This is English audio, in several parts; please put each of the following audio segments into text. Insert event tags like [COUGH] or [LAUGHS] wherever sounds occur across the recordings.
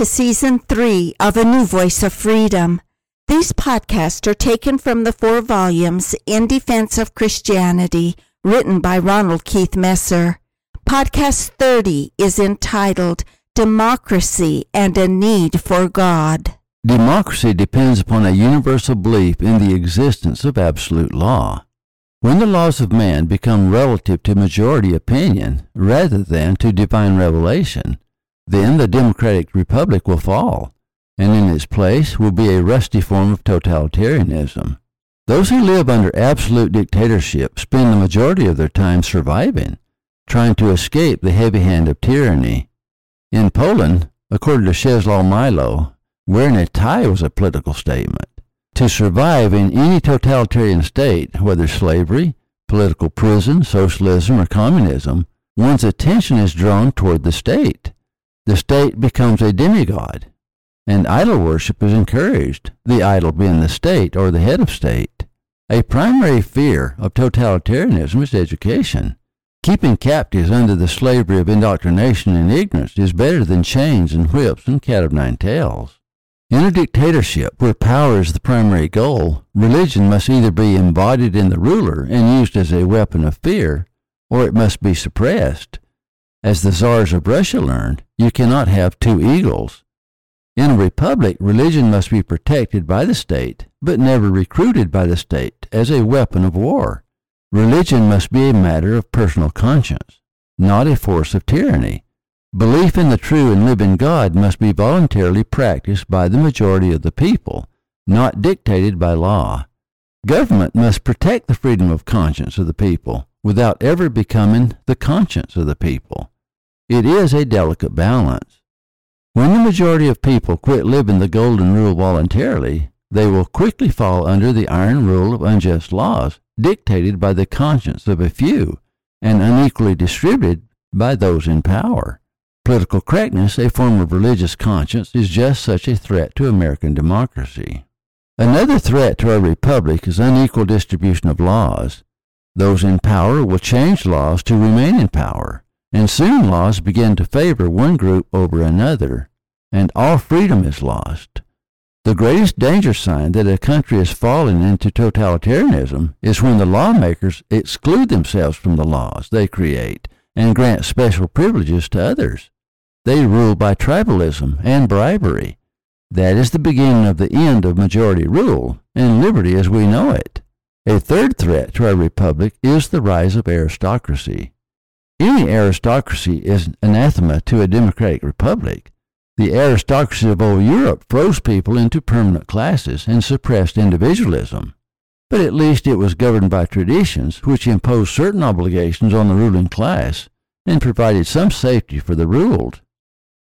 To season three of A New Voice of Freedom. These podcasts are taken from the four volumes In Defense of Christianity, written by Ronald Keith Messer. Podcast 30 is entitled Democracy and a Need for God. Democracy depends upon a universal belief in the existence of absolute law. When the laws of man become relative to majority opinion rather than to divine revelation, then the democratic republic will fall, and in its place will be a rusty form of totalitarianism. Those who live under absolute dictatorship spend the majority of their time surviving, trying to escape the heavy hand of tyranny. In Poland, according to Czesław Miłosz, wearing a tie was a political statement. To survive in any totalitarian state, whether slavery, political prison, socialism, or communism, one's attention is drawn toward the state the state becomes a demigod, and idol worship is encouraged, the idol being the state or the head of state. A primary fear of totalitarianism is education. Keeping captives under the slavery of indoctrination and ignorance is better than chains and whips and cat of nine tails. In a dictatorship where power is the primary goal, religion must either be embodied in the ruler and used as a weapon of fear, or it must be suppressed. As the czars of Russia learned, you cannot have two eagles. In a republic, religion must be protected by the state, but never recruited by the state as a weapon of war. Religion must be a matter of personal conscience, not a force of tyranny. Belief in the true and living God must be voluntarily practiced by the majority of the people, not dictated by law. Government must protect the freedom of conscience of the people without ever becoming the conscience of the people. It is a delicate balance. When the majority of people quit living the golden rule voluntarily, they will quickly fall under the iron rule of unjust laws dictated by the conscience of a few and unequally distributed by those in power. Political correctness, a form of religious conscience, is just such a threat to American democracy. Another threat to our republic is unequal distribution of laws. Those in power will change laws to remain in power and soon laws begin to favor one group over another, and all freedom is lost. The greatest danger sign that a country is falling into totalitarianism is when the lawmakers exclude themselves from the laws they create and grant special privileges to others. They rule by tribalism and bribery. That is the beginning of the end of majority rule and liberty as we know it. A third threat to our republic is the rise of aristocracy. Any aristocracy is anathema to a democratic republic. The aristocracy of old Europe froze people into permanent classes and suppressed individualism. But at least it was governed by traditions which imposed certain obligations on the ruling class and provided some safety for the ruled.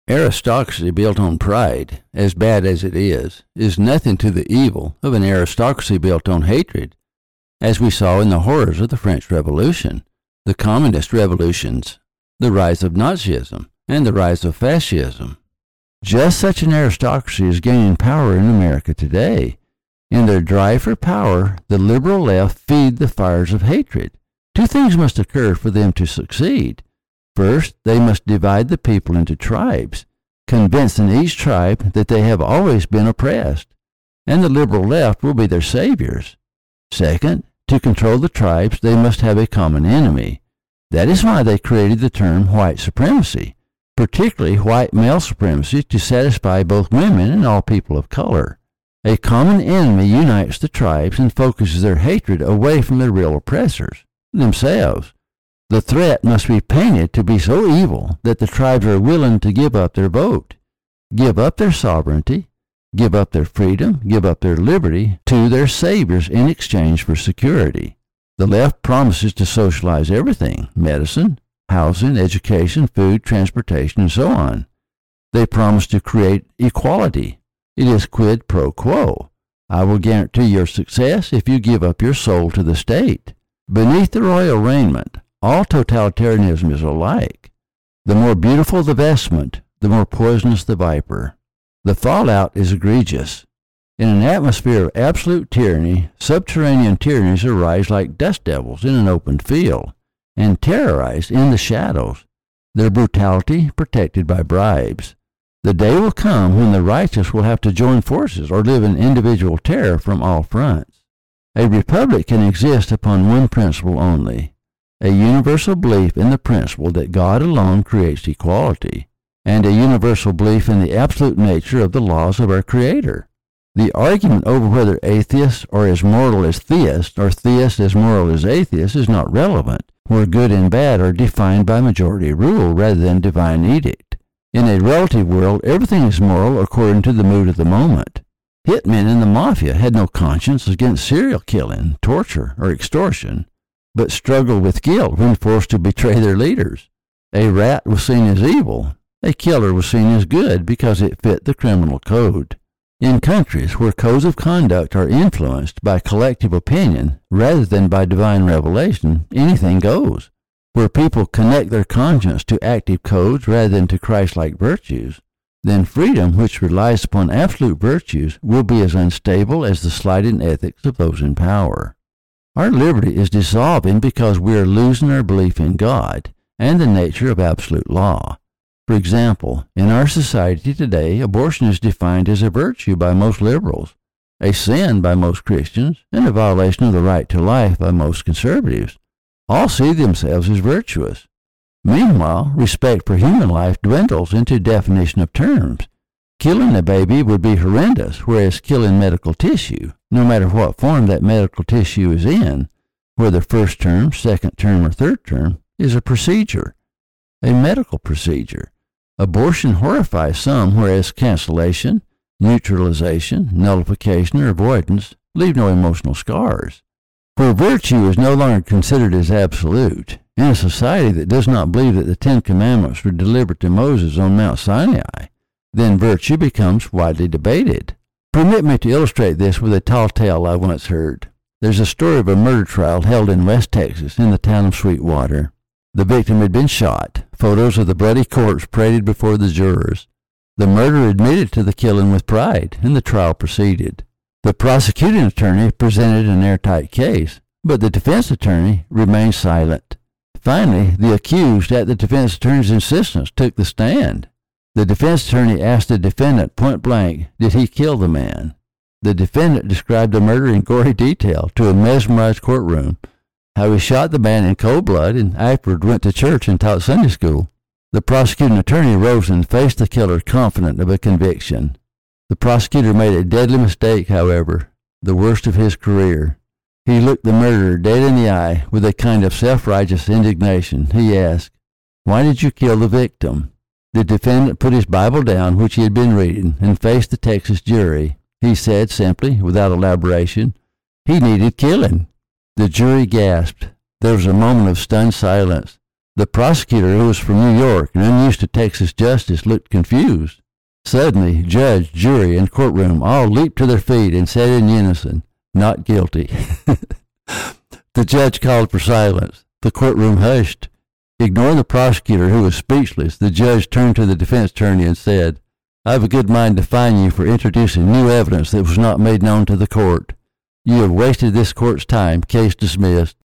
Aristocracy built on pride, as bad as it is, is nothing to the evil of an aristocracy built on hatred, as we saw in the horrors of the French Revolution the communist revolutions, the rise of Nazism, and the rise of fascism. Just such an aristocracy is gaining power in America today. In their drive for power, the liberal left feed the fires of hatred. Two things must occur for them to succeed. First, they must divide the people into tribes, convincing each tribe that they have always been oppressed, and the liberal left will be their saviors. Second, to control the tribes, they must have a common enemy. That is why they created the term white supremacy, particularly white male supremacy to satisfy both women and all people of color. A common enemy unites the tribes and focuses their hatred away from their real oppressors, themselves. The threat must be painted to be so evil that the tribes are willing to give up their vote, give up their sovereignty, give up their freedom, give up their liberty to their saviors in exchange for security. The left promises to socialize everything medicine, housing, education, food, transportation, and so on. They promise to create equality. It is quid pro quo. I will guarantee your success if you give up your soul to the state. Beneath the royal raiment, all totalitarianism is alike. The more beautiful the vestment, the more poisonous the viper. The fallout is egregious. In an atmosphere of absolute tyranny, subterranean tyrannies arise like dust devils in an open field, and terrorize in the shadows, their brutality protected by bribes. The day will come when the righteous will have to join forces or live in individual terror from all fronts. A republic can exist upon one principle only a universal belief in the principle that God alone creates equality, and a universal belief in the absolute nature of the laws of our Creator. The argument over whether atheists are as moral as theists or theists as moral as atheists is not relevant, where good and bad are defined by majority rule rather than divine edict. In a relative world, everything is moral according to the mood of the moment. Hitmen in the mafia had no conscience against serial killing, torture, or extortion, but struggled with guilt when forced to betray their leaders. A rat was seen as evil. A killer was seen as good because it fit the criminal code. In countries where codes of conduct are influenced by collective opinion rather than by divine revelation, anything goes. Where people connect their conscience to active codes rather than to Christ-like virtues, then freedom, which relies upon absolute virtues, will be as unstable as the sliding ethics of those in power. Our liberty is dissolving because we are losing our belief in God and the nature of absolute law. For example, in our society today, abortion is defined as a virtue by most liberals, a sin by most Christians, and a violation of the right to life by most conservatives. All see themselves as virtuous. Meanwhile, respect for human life dwindles into definition of terms. Killing a baby would be horrendous, whereas killing medical tissue, no matter what form that medical tissue is in, whether first term, second term, or third term, is a procedure, a medical procedure. Abortion horrifies some, whereas cancellation, neutralization, nullification, or avoidance leave no emotional scars. Where virtue is no longer considered as absolute, in a society that does not believe that the Ten Commandments were delivered to Moses on Mount Sinai, then virtue becomes widely debated. Permit me to illustrate this with a tall tale I once heard. There's a story of a murder trial held in West Texas in the town of Sweetwater. The victim had been shot. Photos of the bloody corpse paraded before the jurors. The murderer admitted to the killing with pride, and the trial proceeded. The prosecuting attorney presented an airtight case, but the defense attorney remained silent. Finally, the accused, at the defense attorney's insistence, took the stand. The defense attorney asked the defendant point blank, did he kill the man? The defendant described the murder in gory detail to a mesmerized courtroom how he shot the man in cold blood and afterward went to church and taught Sunday school. The prosecuting attorney rose and faced the killer confident of a conviction. The prosecutor made a deadly mistake, however, the worst of his career. He looked the murderer dead in the eye with a kind of self-righteous indignation. He asked, Why did you kill the victim? The defendant put his Bible down, which he had been reading, and faced the Texas jury. He said simply, without elaboration, he needed killing. The jury gasped. There was a moment of stunned silence. The prosecutor, who was from New York and unused to Texas justice, looked confused. Suddenly, judge, jury, and courtroom all leaped to their feet and said in unison, Not guilty. [LAUGHS] the judge called for silence. The courtroom hushed. Ignoring the prosecutor, who was speechless, the judge turned to the defense attorney and said, I have a good mind to fine you for introducing new evidence that was not made known to the court. You have wasted this court's time. Case dismissed.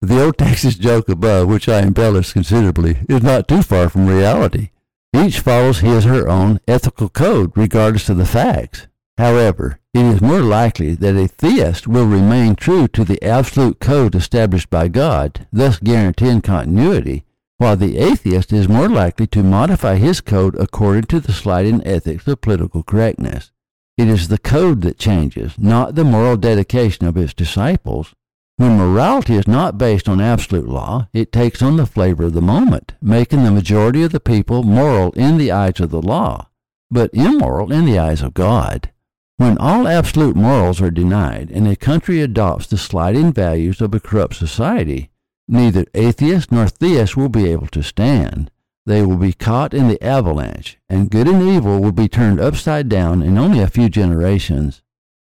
The old Texas joke above, which I embellished considerably, is not too far from reality. Each follows his or her own ethical code regardless of the facts. However, it is more likely that a theist will remain true to the absolute code established by God, thus guaranteeing continuity, while the atheist is more likely to modify his code according to the sliding ethics of political correctness. It is the code that changes, not the moral dedication of its disciples. When morality is not based on absolute law, it takes on the flavor of the moment, making the majority of the people moral in the eyes of the law, but immoral in the eyes of God. When all absolute morals are denied and a country adopts the sliding values of a corrupt society, neither atheist nor theist will be able to stand. They will be caught in the avalanche, and good and evil will be turned upside down in only a few generations.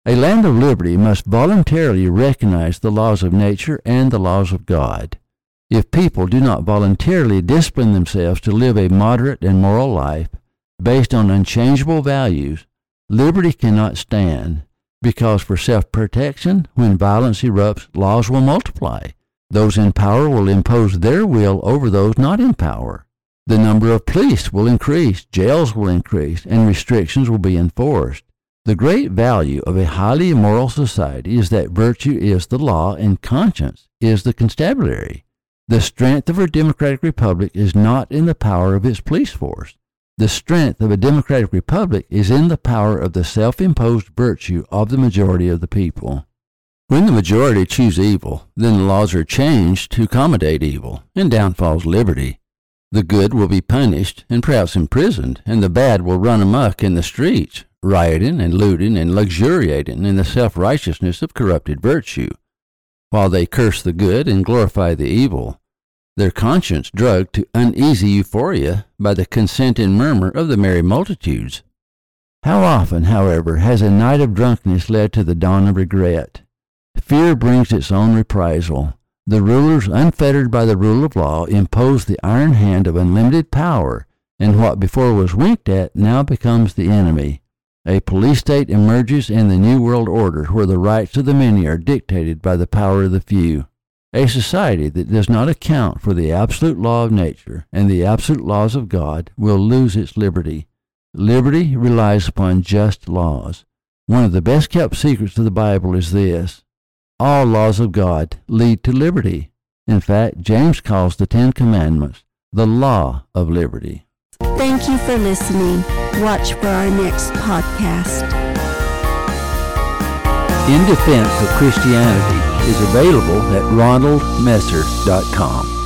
A land of liberty must voluntarily recognize the laws of nature and the laws of God. If people do not voluntarily discipline themselves to live a moderate and moral life based on unchangeable values, liberty cannot stand, because for self protection, when violence erupts, laws will multiply. Those in power will impose their will over those not in power. The number of police will increase, jails will increase, and restrictions will be enforced. The great value of a highly moral society is that virtue is the law and conscience is the constabulary. The strength of a democratic republic is not in the power of its police force. The strength of a democratic republic is in the power of the self imposed virtue of the majority of the people. When the majority choose evil, then the laws are changed to accommodate evil, and down falls liberty. The good will be punished and perhaps imprisoned, and the bad will run amuck in the streets, rioting and looting and luxuriating in the self righteousness of corrupted virtue, while they curse the good and glorify the evil, their conscience drugged to uneasy euphoria by the consent and murmur of the merry multitudes. How often, however, has a night of drunkenness led to the dawn of regret? Fear brings its own reprisal. The rulers, unfettered by the rule of law, impose the iron hand of unlimited power, and what before was winked at now becomes the enemy. A police state emerges in the New World Order where the rights of the many are dictated by the power of the few. A society that does not account for the absolute law of nature and the absolute laws of God will lose its liberty. Liberty relies upon just laws. One of the best kept secrets of the Bible is this all laws of God lead to liberty. In fact, James calls the Ten Commandments the law of liberty. Thank you for listening. Watch for our next podcast. In Defense of Christianity is available at ronaldmesser.com.